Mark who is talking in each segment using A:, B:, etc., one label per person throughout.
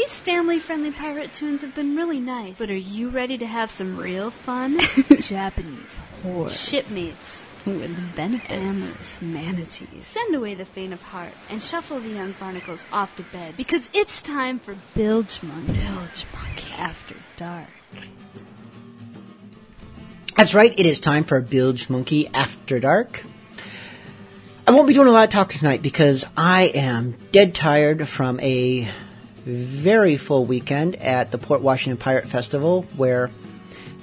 A: These family-friendly pirate tunes have been really nice. But are you ready to have some real fun?
B: Japanese horror.
A: Shipmates.
B: With benefits.
A: Amorous
B: manatees.
A: Send away the faint of heart and shuffle the young barnacles off to bed because it's time for Bilgemunky.
B: Bilge Monkey.
A: After dark.
C: That's right, it is time for Bilgemunky After Dark. I won't be doing a lot of talking tonight because I am dead tired from a very full weekend at the Port Washington Pirate Festival where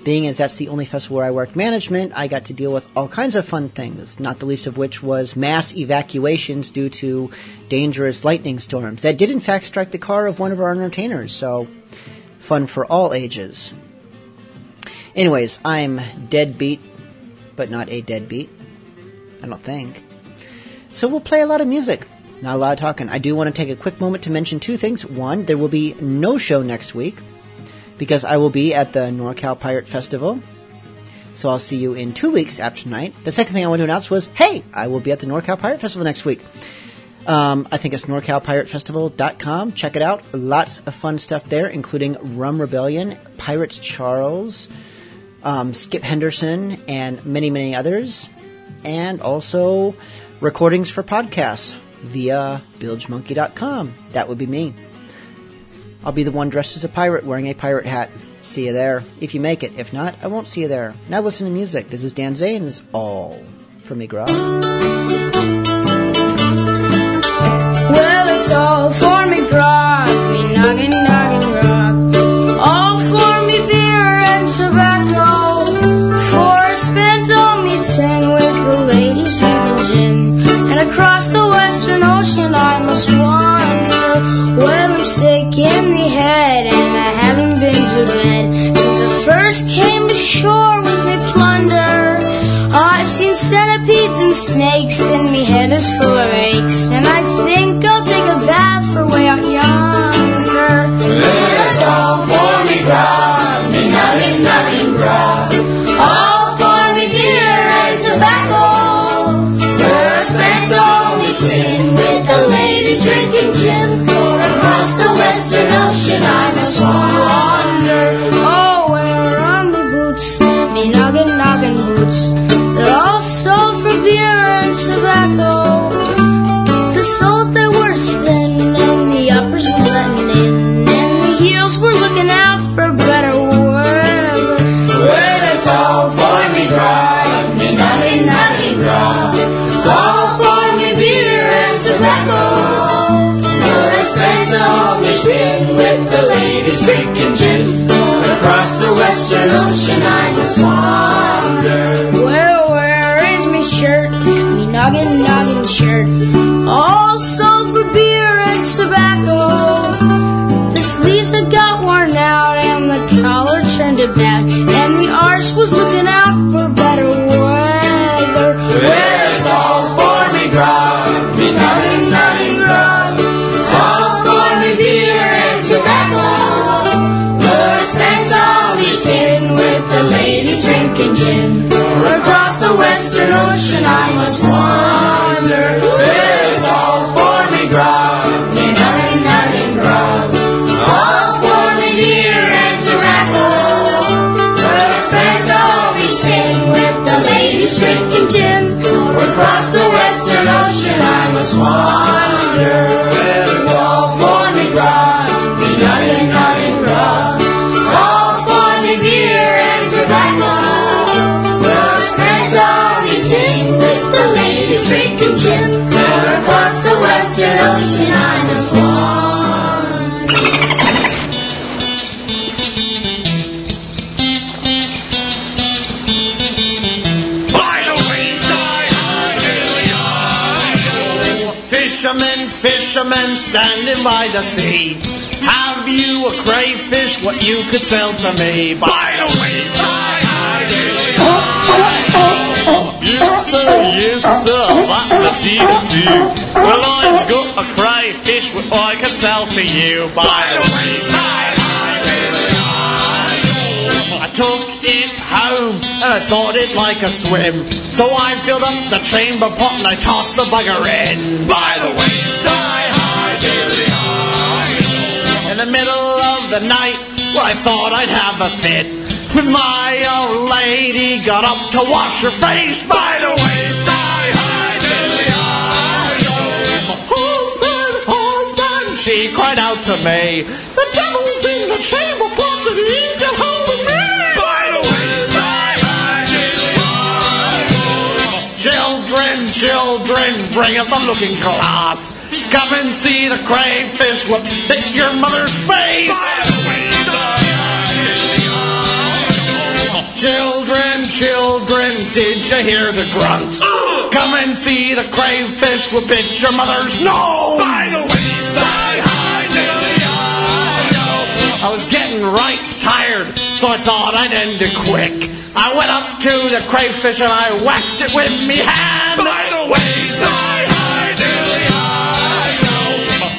C: being as that's the only festival where I worked management, I got to deal with all kinds of fun things, not the least of which was mass evacuations due to dangerous lightning storms that did in fact strike the car of one of our entertainers, so fun for all ages. Anyways, I'm dead beat, but not a deadbeat. I don't think. So we'll play a lot of music. Not a lot of talking. I do want to take a quick moment to mention two things. One, there will be no show next week because I will be at the NorCal Pirate Festival. So I'll see you in two weeks after tonight. The second thing I want to announce was, hey, I will be at the NorCal Pirate Festival next week. Um, I think it's NorCalPirateFestival.com. Check it out. Lots of fun stuff there, including Rum Rebellion, Pirates Charles, um, Skip Henderson, and many, many others. And also recordings for podcasts via Bilgemunky.com. That would be me. I'll be the one dressed as a pirate wearing a pirate hat. See you there. If you make it. If not, I won't see you there. Now listen to music. This is Dan Zane, it's all for me, Grog.
D: Is full
E: by the sea. Have you a crayfish what you could sell to me? By the wayside, Yes, sir, yes, sir, that's the to do. Well, I've got a crayfish what I can sell to you. By the wayside, I took it home and I thought it like a swim. So I filled up the chamber pot and I tossed the bugger in. By the wayside, the night, well, I thought I'd have a fit. When my old lady got up to wash her face by the wayside, hi, dilly, hi, husband, husband, she cried out to me, the devil's in the chamber pot he's got Children, bring up the looking glass. Come and see the crayfish will bit your mother's face. By the wingside. Children, children, did you hear the grunt? Come and see the crayfish will bit your mother's nose. By the wayside, hi, dilly, hi, I was getting right so I thought I'd end it quick. I went up to the crayfish and I whacked it with me hand. By the wayside, hi, dilly, hi,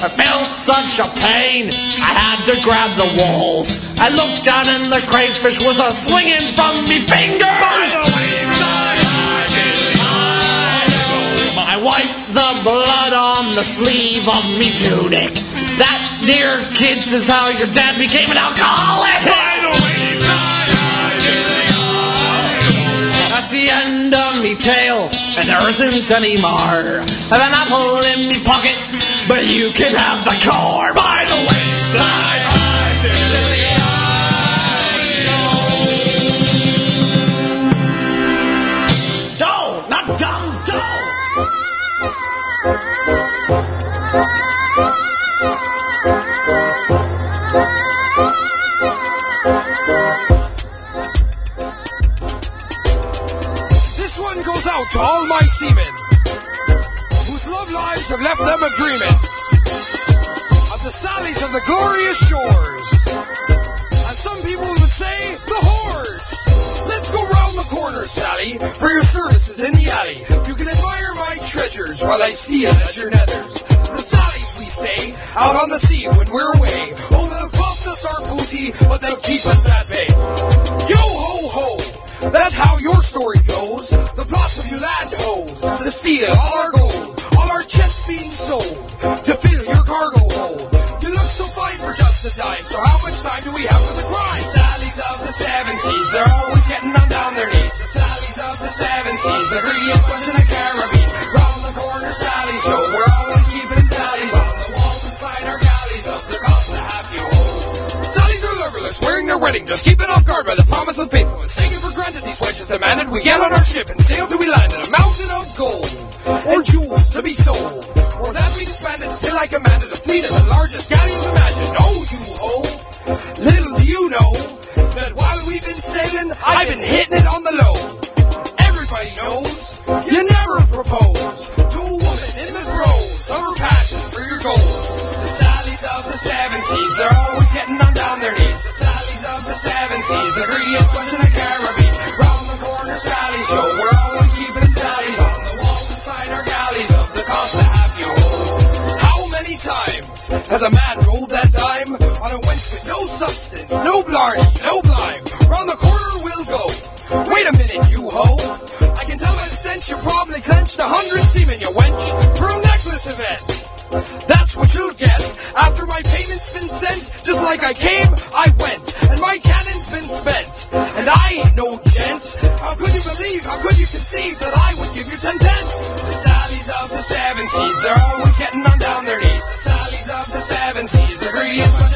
E: I felt such a pain, I had to grab the walls. I looked down and the crayfish was a swinging from me fingers. By the wayside, dilly, hi, I wiped the blood on the sleeve of me tunic. That, dear kids, is how your dad became an alcoholic. By the wayside, tale, and there isn't any more. I've an apple in me pocket, but you can have the core. By the wayside, not dumb,
F: out to all my seamen whose love lives have left them a dreaming of the sallies of the glorious shores. And some people would say, the whores. Let's go round the corner, Sally, for your services in the alley. You can admire my treasures while I steal at your nethers. The sallies, we say, out on the sea when we're away. Oh, they'll cost us our booty, but they'll keep us at bay. Yo ho ho! That's how your story goes. The hoes to steal all our gold, all our chests being sold to fill your cargo hold. You look so fine for just a dime, so how much time do we have for the crime? Sallies of the seven seas, they're always getting on down their knees. The Sallies of the seven seas, the greediest bunch in the Caribbean. Round the corner, Sally show, we're always keeping tallies on Loverless, wearing their wedding dress, keeping off guard by the promise of faithfulness. Taken for granted, these wenches demanded we get on our ship and sail till we land in a mountain of gold. Or jewels to be sold. Or that we disbanded till I commanded a fleet of the largest galleons imagined. Oh, you ho! Little do you know that while we've been sailing, I've been hitting it on the low. Everybody knows you never propose to a woman in the throes of her passion for your gold. Sallies of the seven seas, they're always getting on down their knees. The Sallies of the seven seas, the greediest bunch in the Caribbean. Round the corner, Sally show, we're always keeping tallies on the walls inside our galleys of the cost to have you. How many times has a man rolled that dime on a wench with no substance, no blarney, no blime? Like I came, I went, and my cannon's been spent. And I ain't no gent. How could you believe, how could you conceive that I would give you ten pence? The Sallies of the seven seas, they're always getting on down their knees. The Sallies of the seven seas, the greediest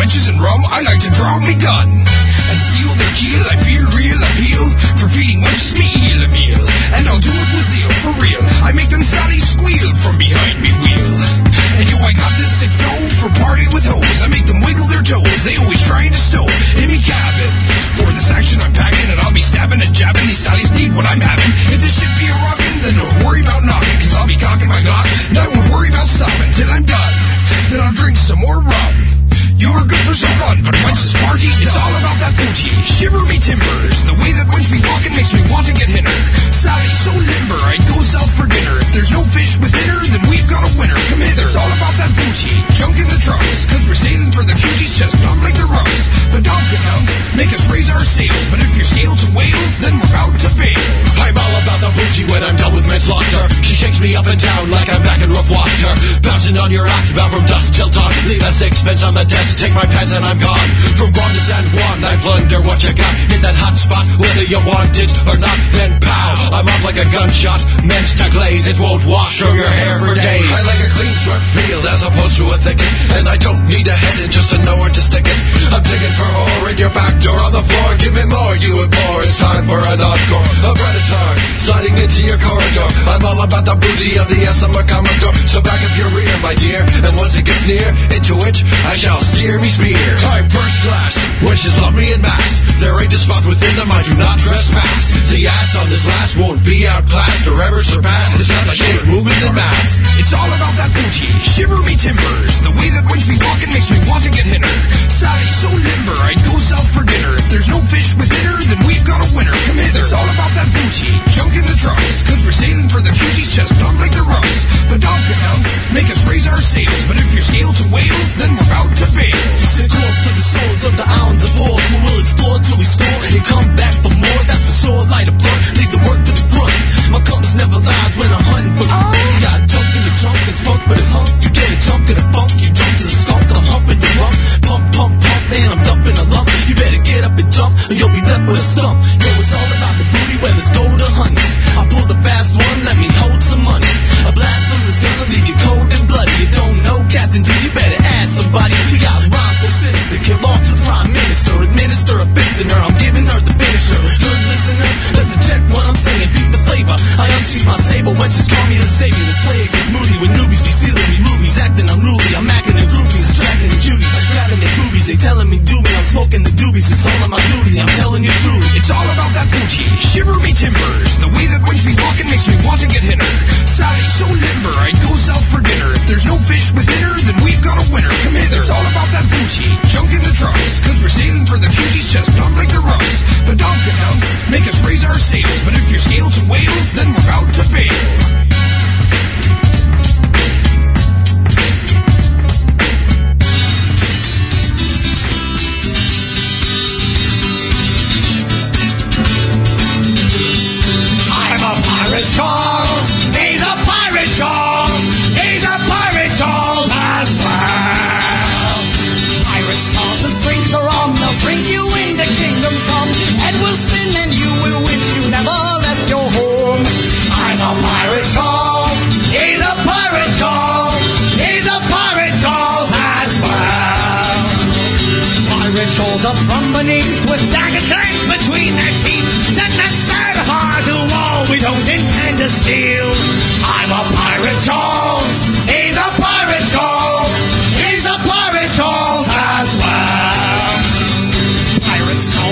G: wenches and rum, I like to draw me gun. And steal their keel, I feel real appeal. For feeding wenches me eel a meal. And I'll do it with zeal, for real. I make them Sally squeal from behind me wheel. And yo, I got this sick flow for party with hoes. I make them wiggle their
F: toes. They always trying to stow in me cabin. For this action I'm packing and I'll be stabbing and jabbing. These sallies need what I'm having. If this shit Fun, but once this party's It's all about that booty. Shiver me timbers. The way that wench be walking makes me want to get hit her. Sally's so limber, I'd go south for dinner. If there's no fish within her, then we've got a winner. Come hither. It's all about that booty. Junk in the trunks, cause we're sailing for the cuties, just pump like the rumps. But don't dunks, make us raise our sails. But if you're scaled to whales, then we're out to bail.
H: I'm all about the booty when I'm done with manslaughter. She shakes me up and down like I'm back in rough water. Bouncing on your aft Leave on the desk, take my pants and I'm gone. From Guam to San Juan, I plunder what you got. Hit that hot spot, whether you want it or not. Then pow, I'm off like a gunshot. Meant to glaze, it won't wash from your hair for days.
I: I like a clean swept field as opposed to a thicket. And I don't need a head in just to know where to stick it. I'm digging for ore in your back door on the floor. Give me more, you implore. It's time for an encore. A predator sliding into your corridor. I'm all about the booty of the SMR Commodore. So back up your rear, my dear. And once it gets near, into which I shall steer me spear.
H: I'm first class, wishes love me in mass. There ain't a spot within them I do not trespass. The ass on this last won't be outclassed or ever surpassed. It's not the shape movement in mass.
F: It's all about that booty. Shiver me timbers. The way that wench me walking makes me want to get hit her. Sally's so limber, I'd go south for dinner. If there's no fish within her, then we've got a winner. Come hither. It's all about that booty. Junk in the trunks, cause we're sailing for the cuties, just pump like the rumps. But dunks, make us raise our sails. But if you're scaled to whales, then we're out to be.
G: Set course to the shores of the islands of Ord. So we'll explore till we score and come back for more. That's the shore light of blood. Leave the work to the grunt. My compass never lies when I'm hunting for oh. You got junk in the trunk and smoke, but it's hunk. You get a junk in the funk. You jump to the skunk. I'm humping the rump. Pump, pump,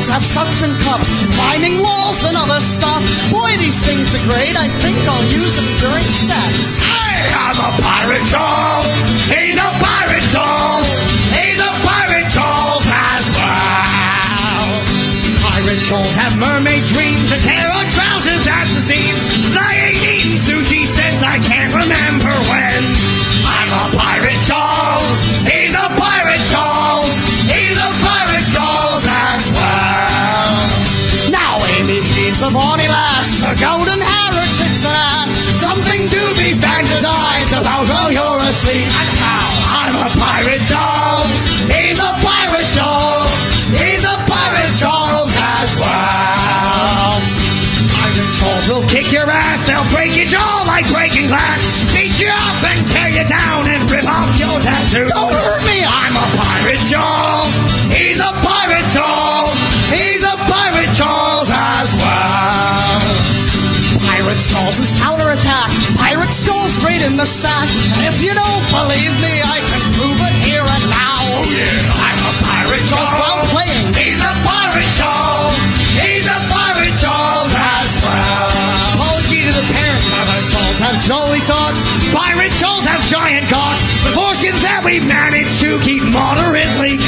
E: Charles have suction cups, climbing walls and other stuff. Boy, these things are great. I think I'll use them during sex. I'm a pirate Charles. to. Don't hurt me, I'm a pirate, Charles. He's a pirate, Charles. He's a pirate, Charles, as well. Pirate Charles is counterattack. Pirate Charles straight in the sack. And if you don't believe me, I can prove it here and now. Oh, yeah. I'm a pirate, Charles, while playing. He's a pirate, Charles. He's a pirate, Charles, as well. Apology to the parents, Pirate Charles have jolly socks. Pirate Charles have giant that we've managed to keep moderately.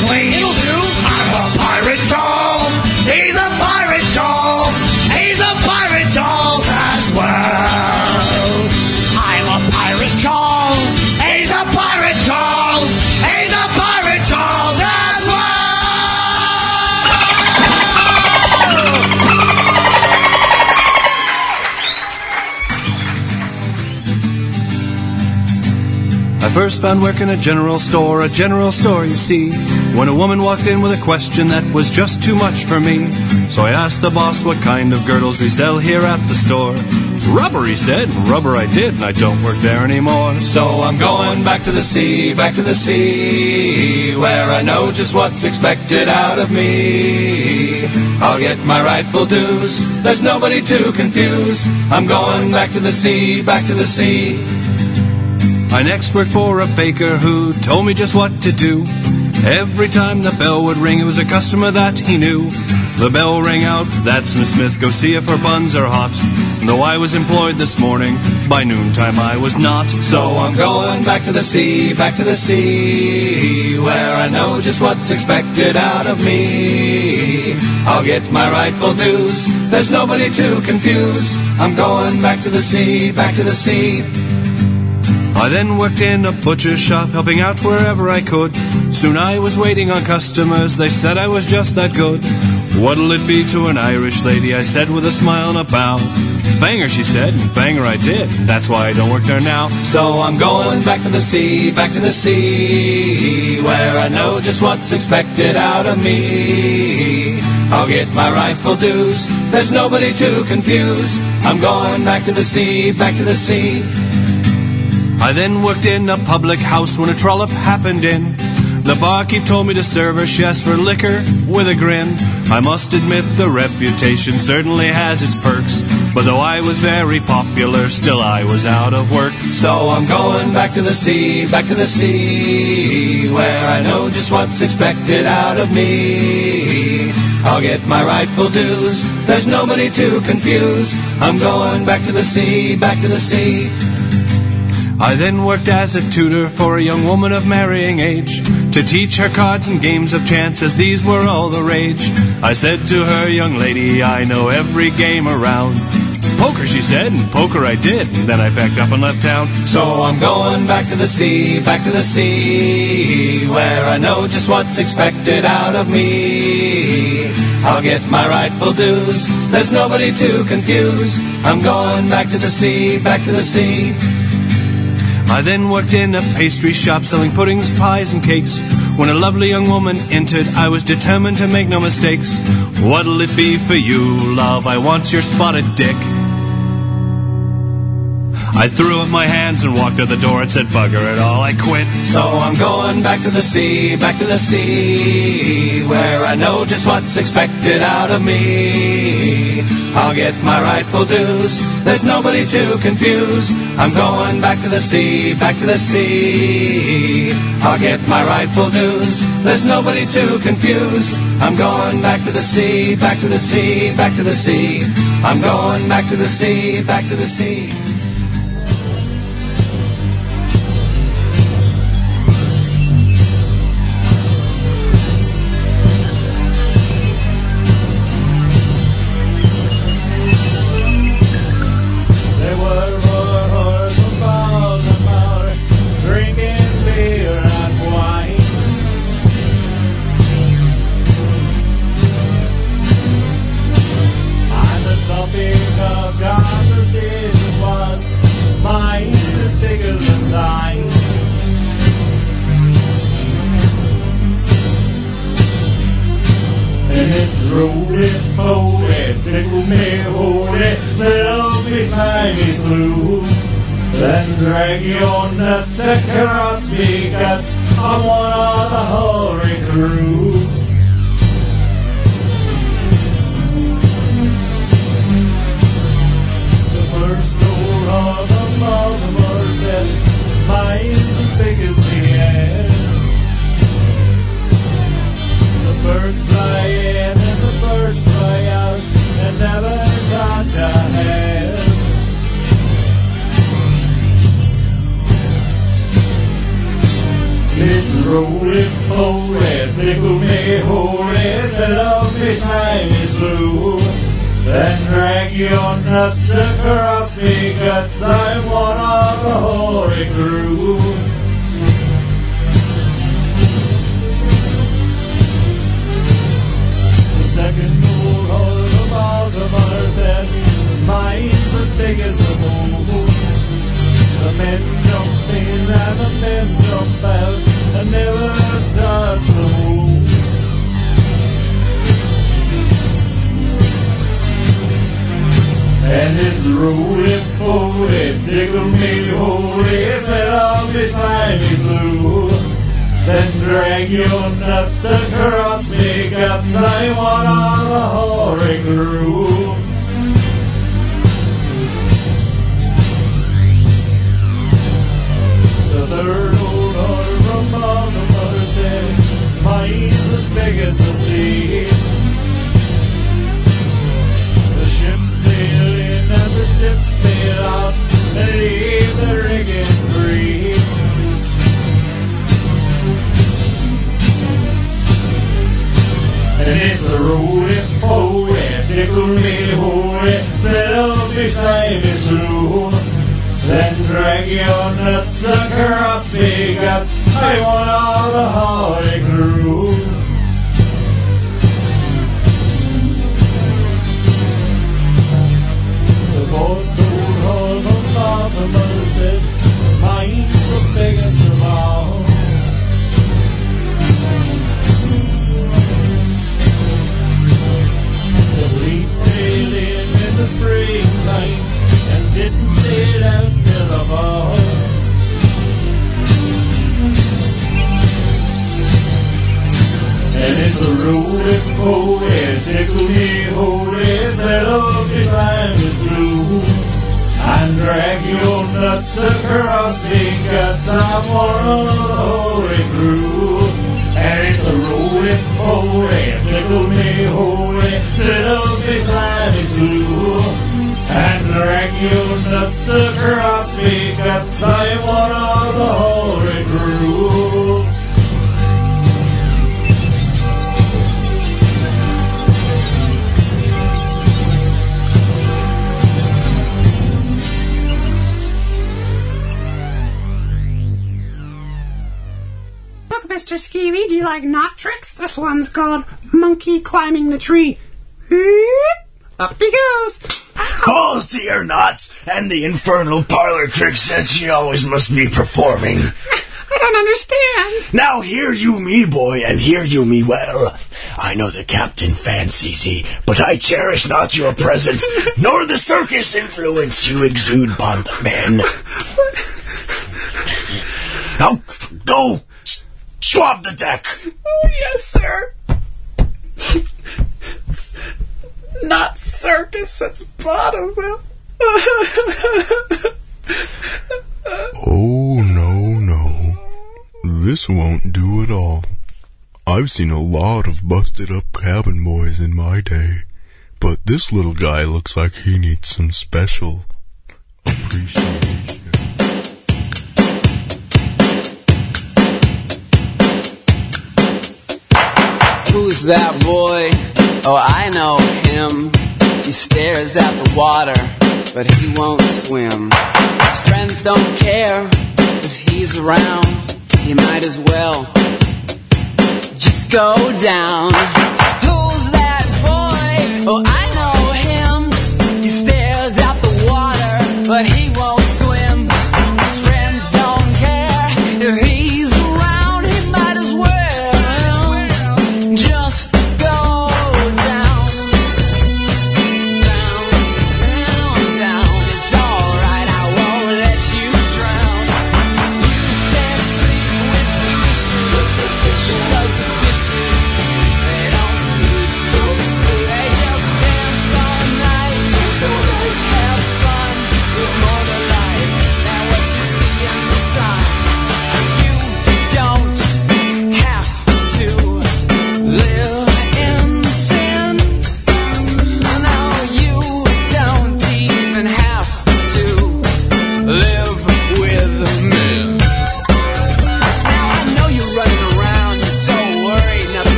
J: First found work in a general store, a general store, you see. When a woman walked in with a question that was just too much for me. So I asked the boss what kind of girdles we sell here at the store. Rubber, he said, rubber I did, and I don't work there anymore.
K: So I'm going back to the sea, back to the sea, where I know just what's expected out of me. I'll get my rightful dues, there's nobody to confuse. I'm going back to the sea, back to the sea.
J: I next worked for a baker who told me just what to do. Every time the bell would ring, it was a customer that he knew. The bell rang out, that's Miss Smith, go see if her buns are hot. Though I was employed this morning, by noontime I was not.
K: So I'm going back to the sea, back to the sea, where I know just what's expected out of me. I'll get my rightful dues, there's nobody to confuse. I'm going back to the sea, back to the sea.
J: I then worked in a butcher's shop, helping out wherever I could. Soon I was waiting on customers, they said I was just that good. What'll it be to an Irish lady? I said with a smile and a bow. Banger, she said, and banger I did. That's why I don't work there now.
K: So I'm going back to the sea, back to the sea, where I know just what's expected out of me. I'll get my rightful dues, there's nobody to confuse. I'm going back to the sea, back to the sea.
J: I then worked in a public house when a trollop happened in. The barkeep told me to serve her, she asked for liquor with a grin. I must admit the reputation certainly has its perks. But though I was very popular, still I was out of work.
K: So I'm going back to the sea, back to the sea, where I know just what's expected out of me. I'll get my rightful dues, there's nobody to confuse. I'm going back to the sea, back to the sea.
J: I then worked as a tutor for a young woman of marrying age to teach her cards and games of chance as these were all the rage. I said to her, young lady, I know every game around. Poker, she said, and poker I did, and then I packed up and left town.
K: So I'm going back to the sea, back to the sea, where I know just what's expected out of me. I'll get my rightful dues, there's nobody to confuse. I'm going back to the sea, back to the sea.
J: I then worked in a pastry shop selling puddings, pies, and cakes. When a lovely young woman entered, I was determined to make no mistakes. What'll it be for you, love? I want your spotted dick. I threw up my hands and walked out the door and said, bugger it all, I quit.
K: So I'm going back to the sea, back to the sea, where I know just what's expected out of me. I'll get my rightful dues, there's nobody to confuse. I'm going back to the sea, back to the sea. I'll get my rightful dues, there's nobody to confuse. I'm going back to the sea, back to the sea, back to the sea. I'm going back to the sea, back to the sea.
L: Drag your nut
M: one of the holy crew. And it's a rolling poly, tickle me holy, oh, this time is blue. And drag me guts, I'm one of the holy
N: Skeevy, do you like knot tricks? This one's called Monkey Climbing the Tree. Up he goes.
O: Balls to your knots and the infernal parlor tricks that she always must be performing.
N: I don't understand.
O: Now hear you me, boy, and hear you me well. I know the captain fancies ye, but I cherish not your presence, nor the circus influence you exude upon the men. Now, go! Swab the deck!
N: Oh, yes, sir. It's not circus, it's vaudeville.
P: Oh, no, no. This won't do at all. I've seen a lot of busted up cabin boys in my day, but this little guy looks like he needs some special appreciation.
Q: Who's that boy? Oh, I know him. He stares at the water, but he won't swim. His friends don't care if he's around. He might as well just go down. Who's that boy? Oh, I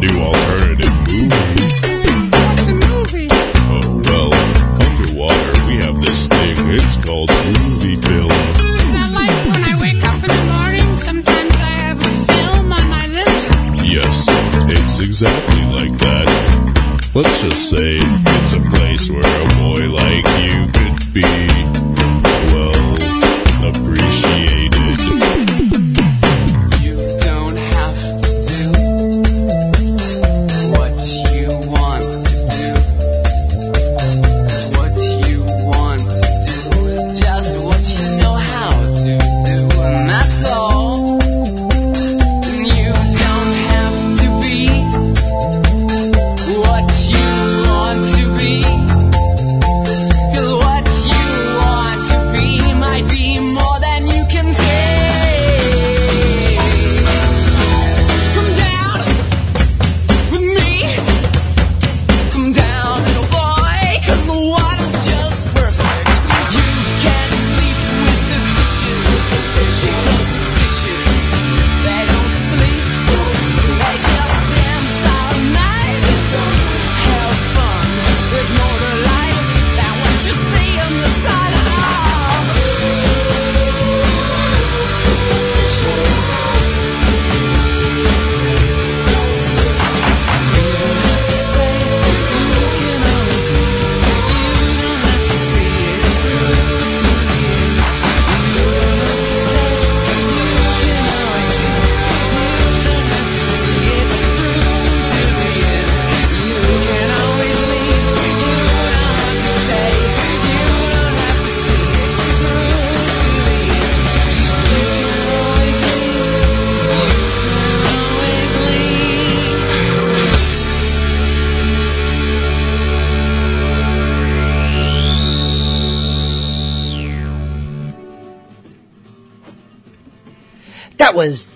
Q: new alternative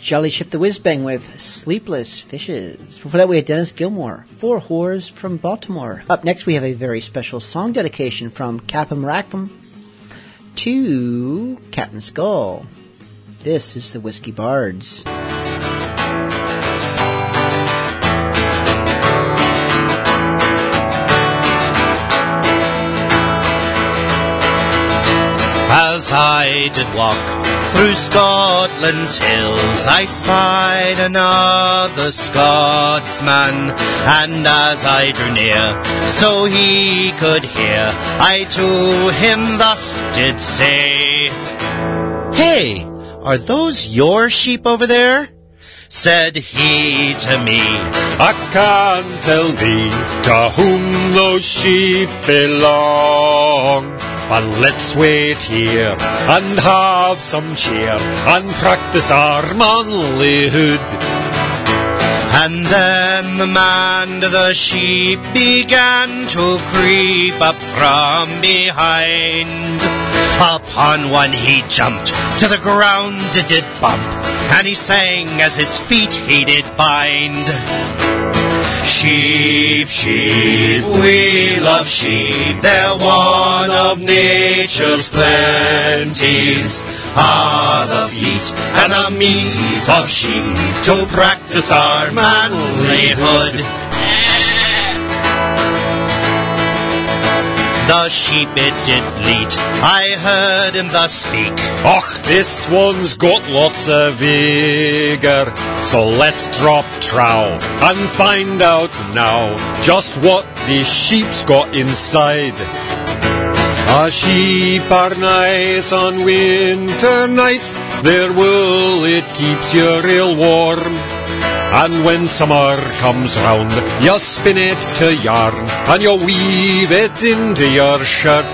C: Jolly Ship the Whiz Bang with Sleepless Fishes. Before that, we had Dennis Gilmore, Four Whores from Baltimore. Up next, we have a very special song dedication from Capum Rackham to Captain Skull. This is the Whiskey Bards.
R: As I did walk through Scotland's hills, I spied another Scotsman, and as I drew near, so he could hear, I to him thus did say, Hey, are those your sheep over there? Said he to me,
S: I can't tell thee to whom those sheep belong. But let's wait here and have some cheer and practice our manlyhood.
R: And then the man to the sheep began to creep up from behind. Upon one he jumped, to the ground it did bump, and he sang as its feet he did bind. Sheep, sheep, we love sheep, they're one of nature's plenties. Are the feet and the meat of sheep to practice our manlyhood. The sheep it did bleat, I heard him thus speak.
S: Och, this one's got lots of vigor. So let's drop trow and find out now just what these sheep's got inside. A sheep are nice on winter nights. Their wool it keeps you real warm. And when summer comes round, you spin it to yarn and you weave it into your shirt.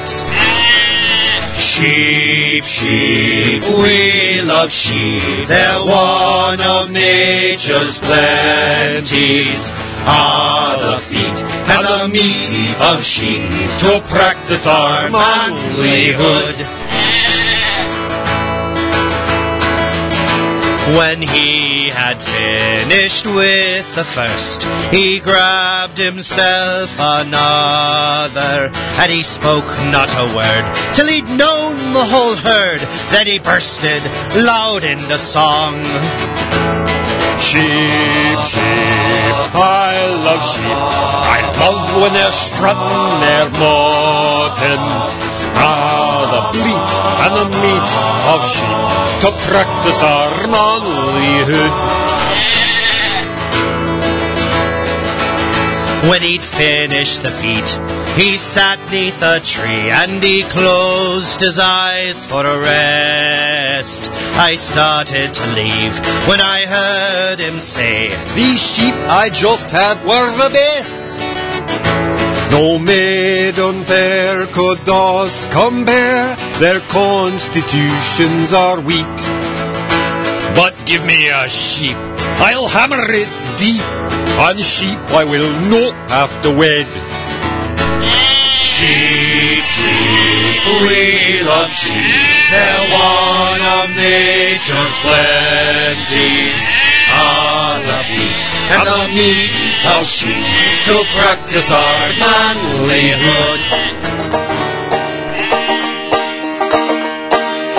R: Sheep, sheep, we love sheep. They're one of nature's plenties. Are the feet and the meat of sheep to practice our manlyhood. When he had finished with the first, he grabbed himself another, and he spoke not a word till he'd known the whole herd. Then he bursted loud into song.
S: Sheep, sheep, I love sheep. I love when they're strutting their mutton. Ah, the bleat and the meat of sheep to practice our manlyhood.
R: When he'd finished the feat, he sat neath a tree and he closed his eyes for a rest. I started to leave when I heard him say,
S: These sheep I just had were the best. No maiden there could us compare, their constitutions are weak. But give me a sheep, I'll hammer it deep. On sheep I will not have to wed.
T: Sheep, sheep, we love sheep. They're one of nature's plenties. Ah, the feet and the meat of sheep to practice our manlyhood.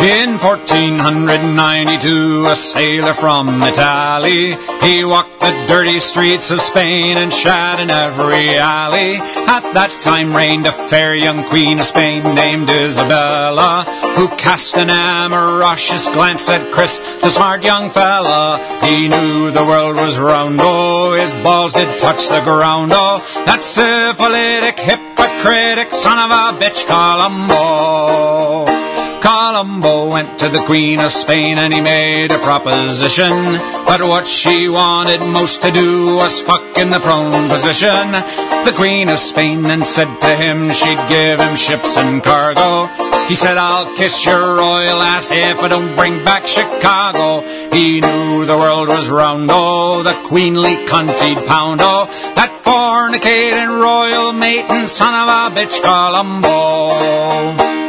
U: In 1492, a sailor from Italy, he walked the dirty streets of Spain and shat in every alley. At that time reigned a fair young queen of Spain named Isabella, who cast an amorous glance at Chris, the smart young fella. He knew the world was round, oh, his balls did touch the ground, oh, that syphilitic, hypocritic son of a bitch, Columbo. Columbo went to the Queen of Spain and he made a proposition. But what she wanted most to do was fuck in the prone position. The Queen of Spain then said to him she'd give him ships and cargo. He said, I'll kiss your royal ass if I don't bring back Chicago. He knew the world was round, oh, the queenly cuntied pound, oh, that fornicating royal maiden son of a bitch Columbo.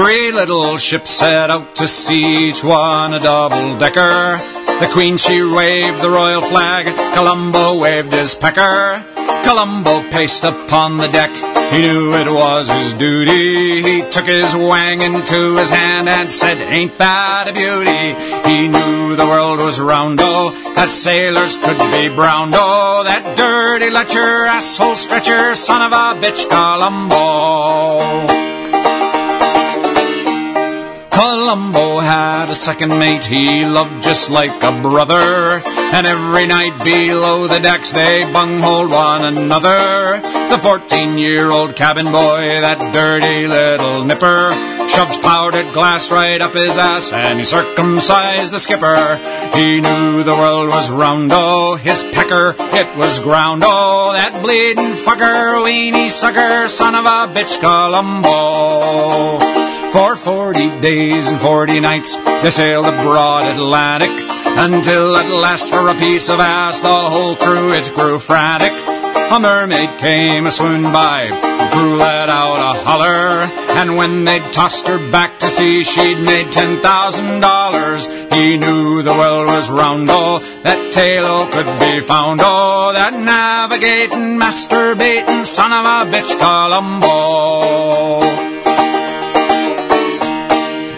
U: Three little ships set out to sea, each one a double decker. The queen she waved the royal flag, Columbo waved his pecker. Columbo paced upon the deck, he knew it was his duty. He took his wang into his hand and said, Ain't that a beauty? He knew the world was round, oh, that sailors could be brown, oh, that dirty lecher, asshole stretcher, son of a bitch, Columbo. Columbo had a second mate he loved just like a brother. And every night below the decks they bunghole one another. The 14 year old cabin boy, that dirty little nipper, shoves powdered glass right up his ass and he circumcised the skipper. He knew the world was round, oh, his pecker, it was ground, oh, that bleeding fucker, weenie sucker, son of a bitch, Columbo. For forty days and forty nights they sailed the broad Atlantic until at last for a piece of ass the whole crew it grew frantic. A mermaid came a swoon by, the crew let out a holler, and when they'd tossed her back to sea, she'd made ten thousand dollars. He knew the world was round, oh, that Taylor could be found, oh, that navigating, masturbating son of a bitch, Columbo.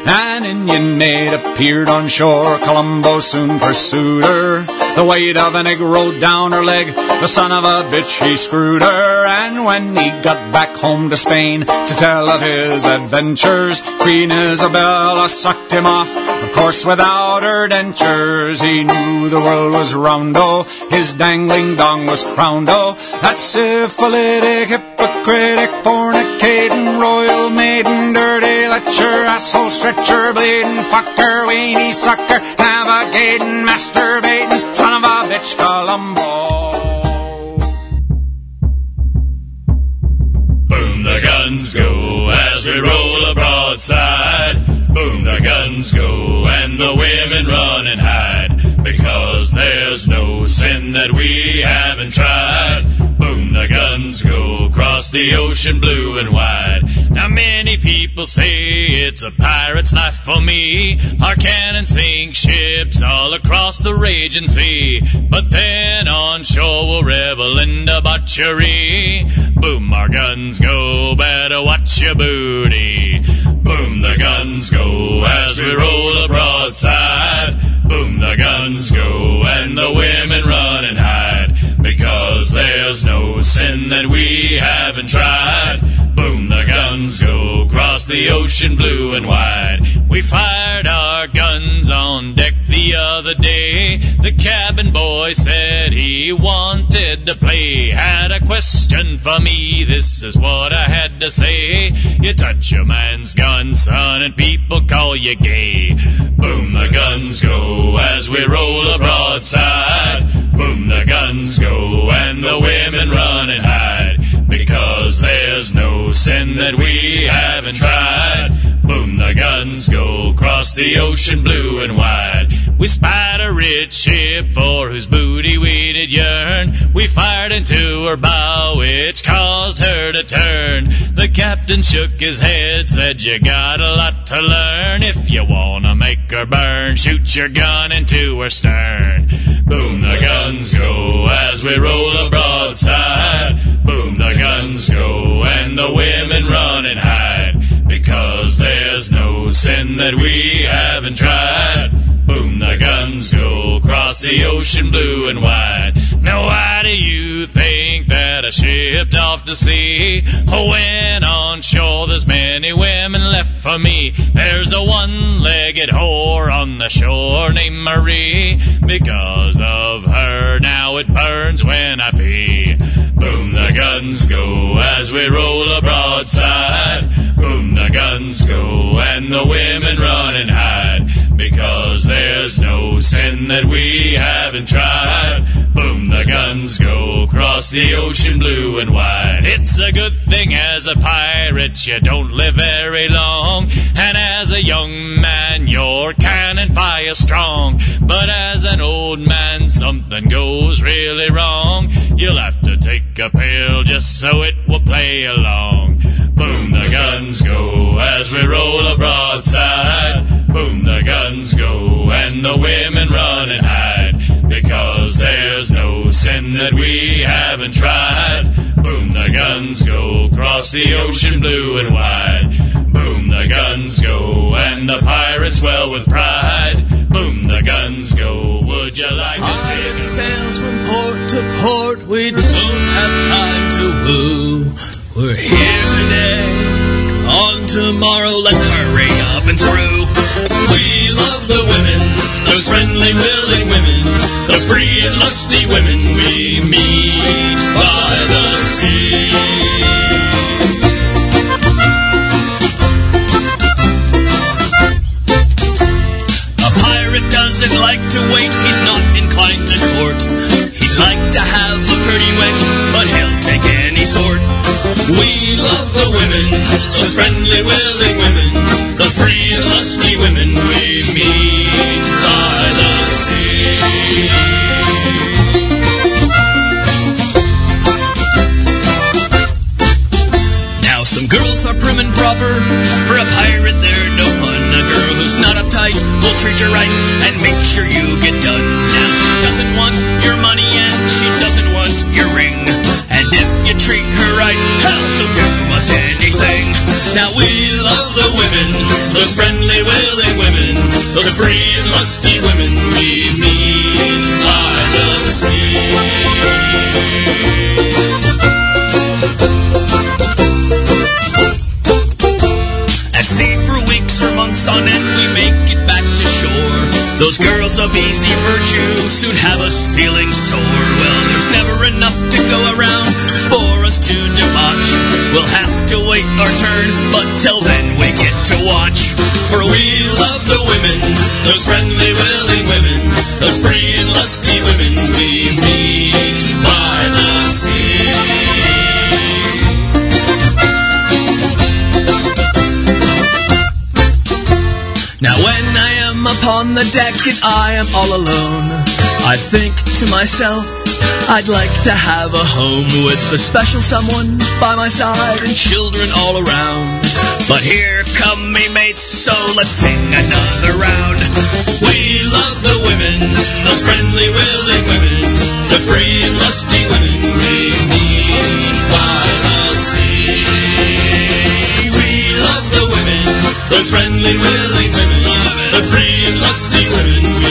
U: An Indian maid appeared on shore. Columbo soon pursued her. The weight of an egg rolled down her leg. The son of a bitch, he screwed her. And when he got back home to Spain to tell of his adventures, Queen Isabella sucked him off. Of course, without her dentures, he knew the world was round. Oh, his dangling dong was crowned. Oh, that syphilitic, hypocritic, fornicating, royal maiden, dirty lecher, asshole stretcher, bleeding fucker, weenie sucker, navigating, masturbating, son of a bitch, Columbo.
V: Boom the guns go as we roll a broadside. Boom the guns go and the women run and hide. Because there's no sin that we haven't tried. Boom the guns go across the ocean blue and wide. Now many people say it's a pirate's life for me. Our cannon sink ships all across the raging sea. But then on shore we'll revel in debauchery. Boom, our guns go, better watch your booty. Boom, the guns go as we roll a broadside. Boom, the guns go and the women run and hide. Because there's no sin that we haven't tried. The ocean blue and wide. We fired our guns on deck the other day. The cabin boy said he wanted to play. Had a question for me, this is what I had to say. You touch a man's gun, son, and people call you gay. Boom, the guns go as we roll a broadside. Boom, the guns go and the women run and hide. Because there's no sin that we haven't tried. Boom, the guns go across the ocean blue and wide. We spied a rich ship for whose booty we did yearn. We fired into her bow, which caused her to turn. The captain shook his head, said you got a lot to learn. If you wanna make her burn, shoot your gun into her stern. Boom, the guns go as we roll a broadside. Boom, the guns go and the women run and hide. Because there's no sin that we haven't tried. Boom, the guns go across the ocean blue and wide. Now why do you think that I shipped off to sea? When on shore there's many women left for me. There's a one-legged whore on the shore named Marie. Because of her, now it burns when I pee. Boom, the guns go as we roll a broadside. Boom, the guns go and the women run and hide. Because there's no sin that we haven't tried. Boom, the guns go across the ocean blue and wide. It's a good thing as a pirate you don't live very long. And as a young man your cannon fire strong. But as an old man something goes really wrong. You'll have to take a pill just so it will play along. Boom, the guns go as we roll a broadside. Boom, the guns go and the women run and hide. Because there's no sin that we haven't tried. Boom, the guns go across the ocean blue and wide. Boom, the guns go and the pirates swell with pride. Boom, the guns go. Would you like to
J: Pirate sails from port to port. We don't have time to woo. We're here today. On tomorrow, let's hurry up and through. We love the women, those friendly, willing women, those free and lusty women we meet women, those friendly, willing women, those free lusty women we meet by the sea. Now some girls are prim and proper. For a pirate, they're no fun. A girl who's not uptight will treat you right and make sure you get done. Now she doesn't want your money and she doesn't want your ring. And if you treat her right, hell, she'll do anything. Now we love the women, those friendly, willing women, those free and lusty women we meet by the sea. At sea for weeks or months on end, we make it back to shore. Those girls of easy virtue soon have us feeling sore. Well, there's never enough to go around to debauch. We'll have to wait our turn, but till then we get to watch. For we love the women, those friendly, willing women, those free and lusty women we meet by the sea. Now when I am upon the deck and I am all alone, I think to myself,
I: I'd like to have a home with a special someone by my side and children all around. But here come me mates, so let's sing another round. We love the women, those friendly, willing women, the free and lusty women we meet by the sea. We love the women, those friendly, willing women, the free and lusty women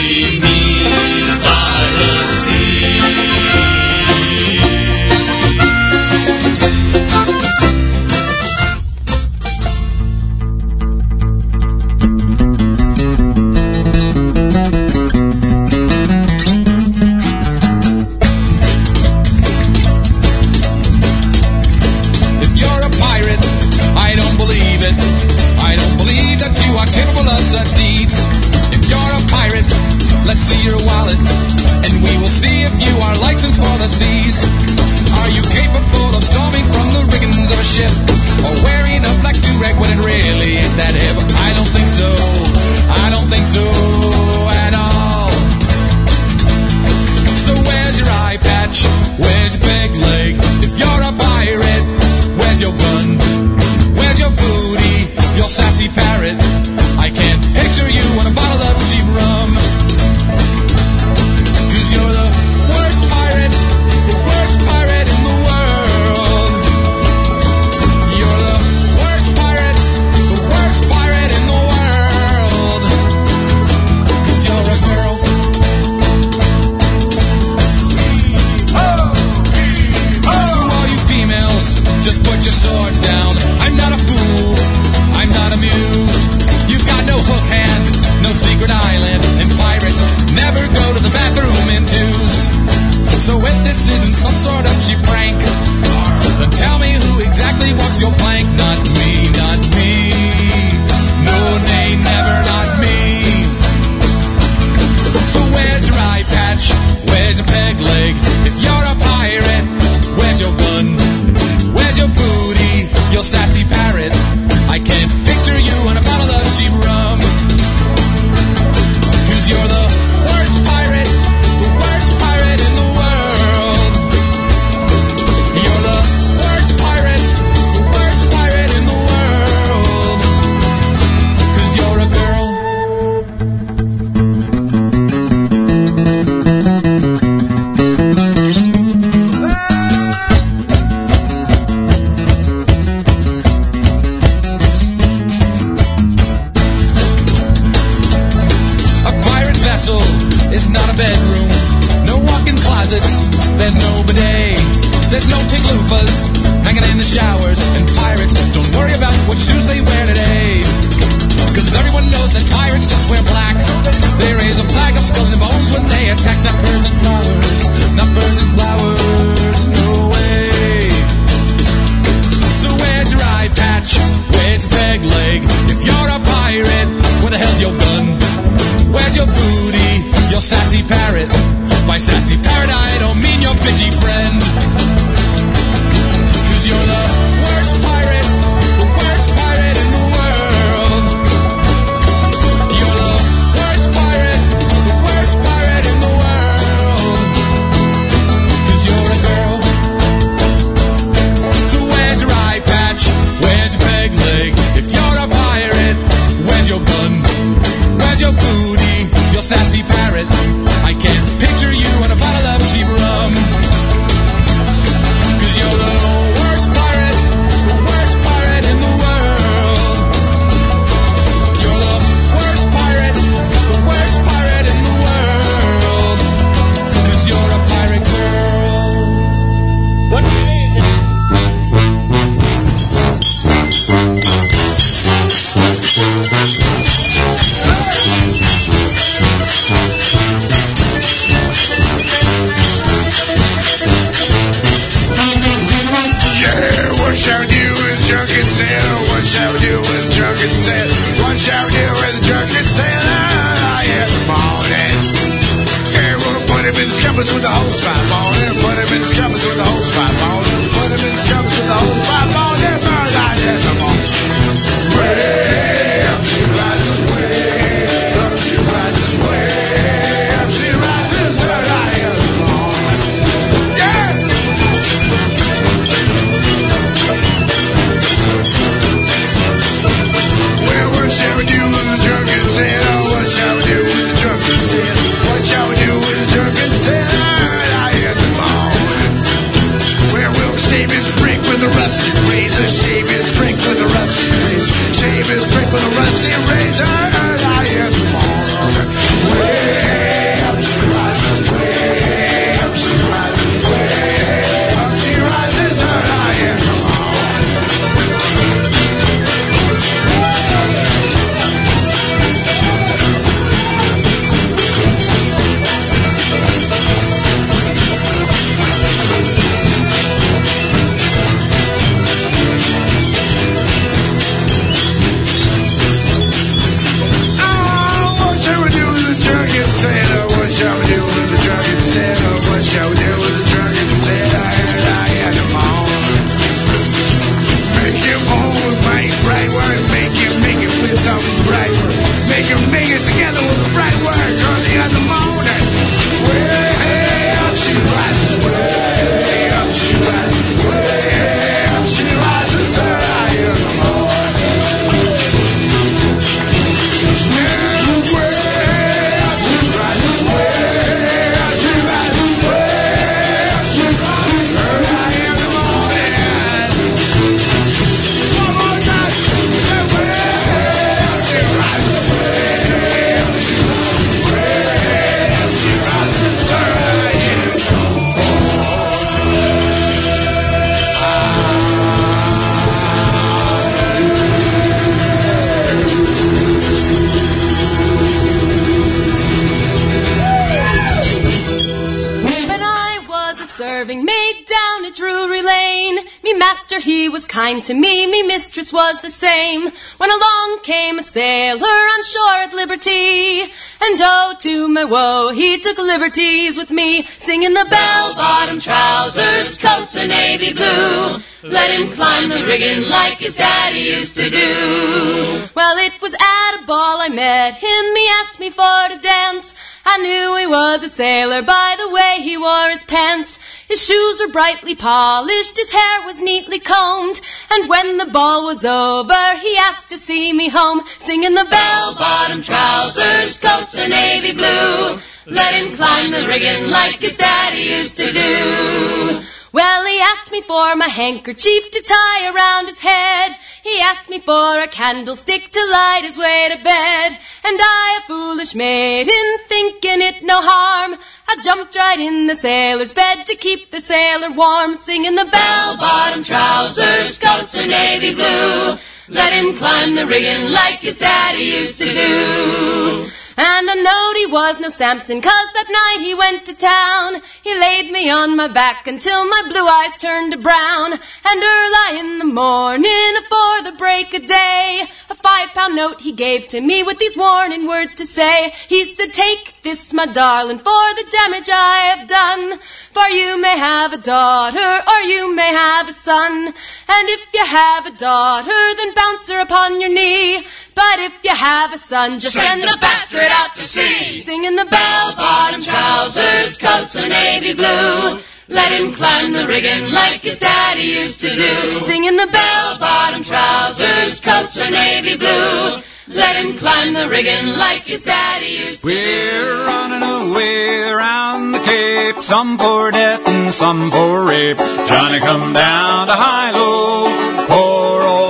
W: same. When along came a sailor on shore at Liberty, and oh to my woe, he took liberties with me, singing the bell-bottom trousers, coats of navy blue. Let him climb the rigging like his daddy used to do. Well, it was at a ball I met him, he asked me for to dance. I knew he was a sailor by the way he wore his pants. His shoes were brightly polished, his hair was neatly combed, and when the ball was over, he asked to see me home, singing the bell-bottom trousers, coats of navy blue. Let him climb the rigging like his daddy used to do. Well, he asked me for my handkerchief to tie around his head. He asked me for a candlestick to light his way to bed. And I, a foolish maiden, thinking it no harm, I jumped right in the sailor's bed to keep the sailor warm, singing the bell-bottom trousers, coats of navy blue. Let him climb the rigging like his daddy used to do. And I knowed he was no Samson, cause that night he went to town. He laid me on my back until my blue eyes turned to brown. And early in the morning, afore the break of day, a five pound note he gave to me with these warning words to say. He said, Take this, my darling, for the damage I have done. For you may have a daughter, or you may have a son. And if you have a daughter, then bounce her upon your knee. But if you have a son, just send the bastard out to sea. Singing the bell-bottom trousers, coats of navy blue. Let him climb the rigging like his daddy used to do. Singing the bell-bottom trousers, coats of navy blue. Let him climb the rigging like his daddy used to
U: We're running away around the Cape, some for death and some for rape. Johnny come down to Hilo, poor old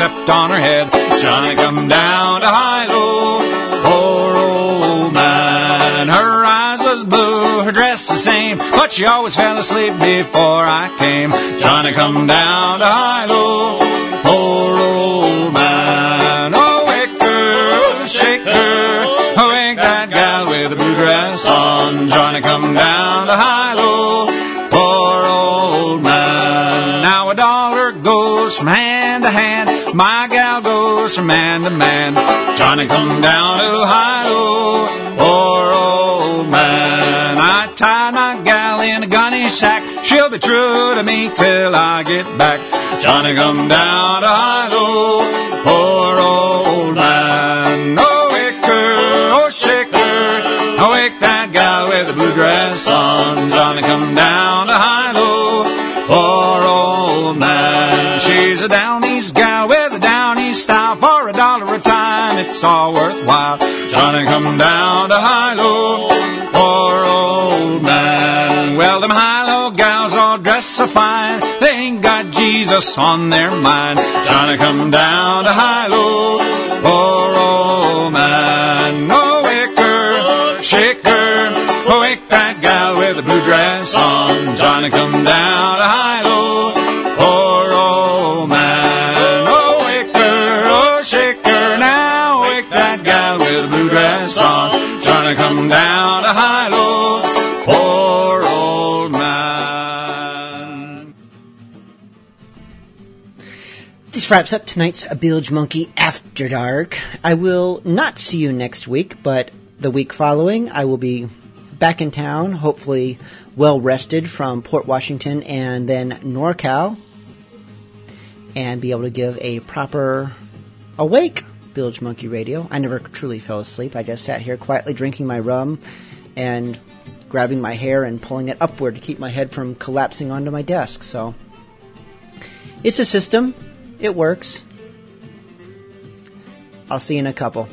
U: except on her head. Johnny come down to Hilo, poor old man. Her eyes was blue, her dress the same, but she always fell asleep before I came. Johnny come down to Hilo, poor man to man. Johnny come down to Hilo, poor old man. I tied my gal in a gunny sack, she'll be true to me till I get back. Johnny come down to Hilo, poor old Jesus on their mind. Johnny come down to Hilo, poor old man. Oh, wicker, shaker, wake that gal with the blue dress on. Johnny come down to Hilo, poor
C: Wraps up tonight's Bilgemunky After Dark. I will not see you next week, but the week following I will be back in town, hopefully well rested from Port Washington and then NorCal, and be able to give a proper awake Bilgemunky Radio. I never truly fell asleep. I just sat here quietly drinking my rum and grabbing my hair and pulling it upward to keep my head from collapsing onto my desk. So it's a system. It works. I'll see you in a couple.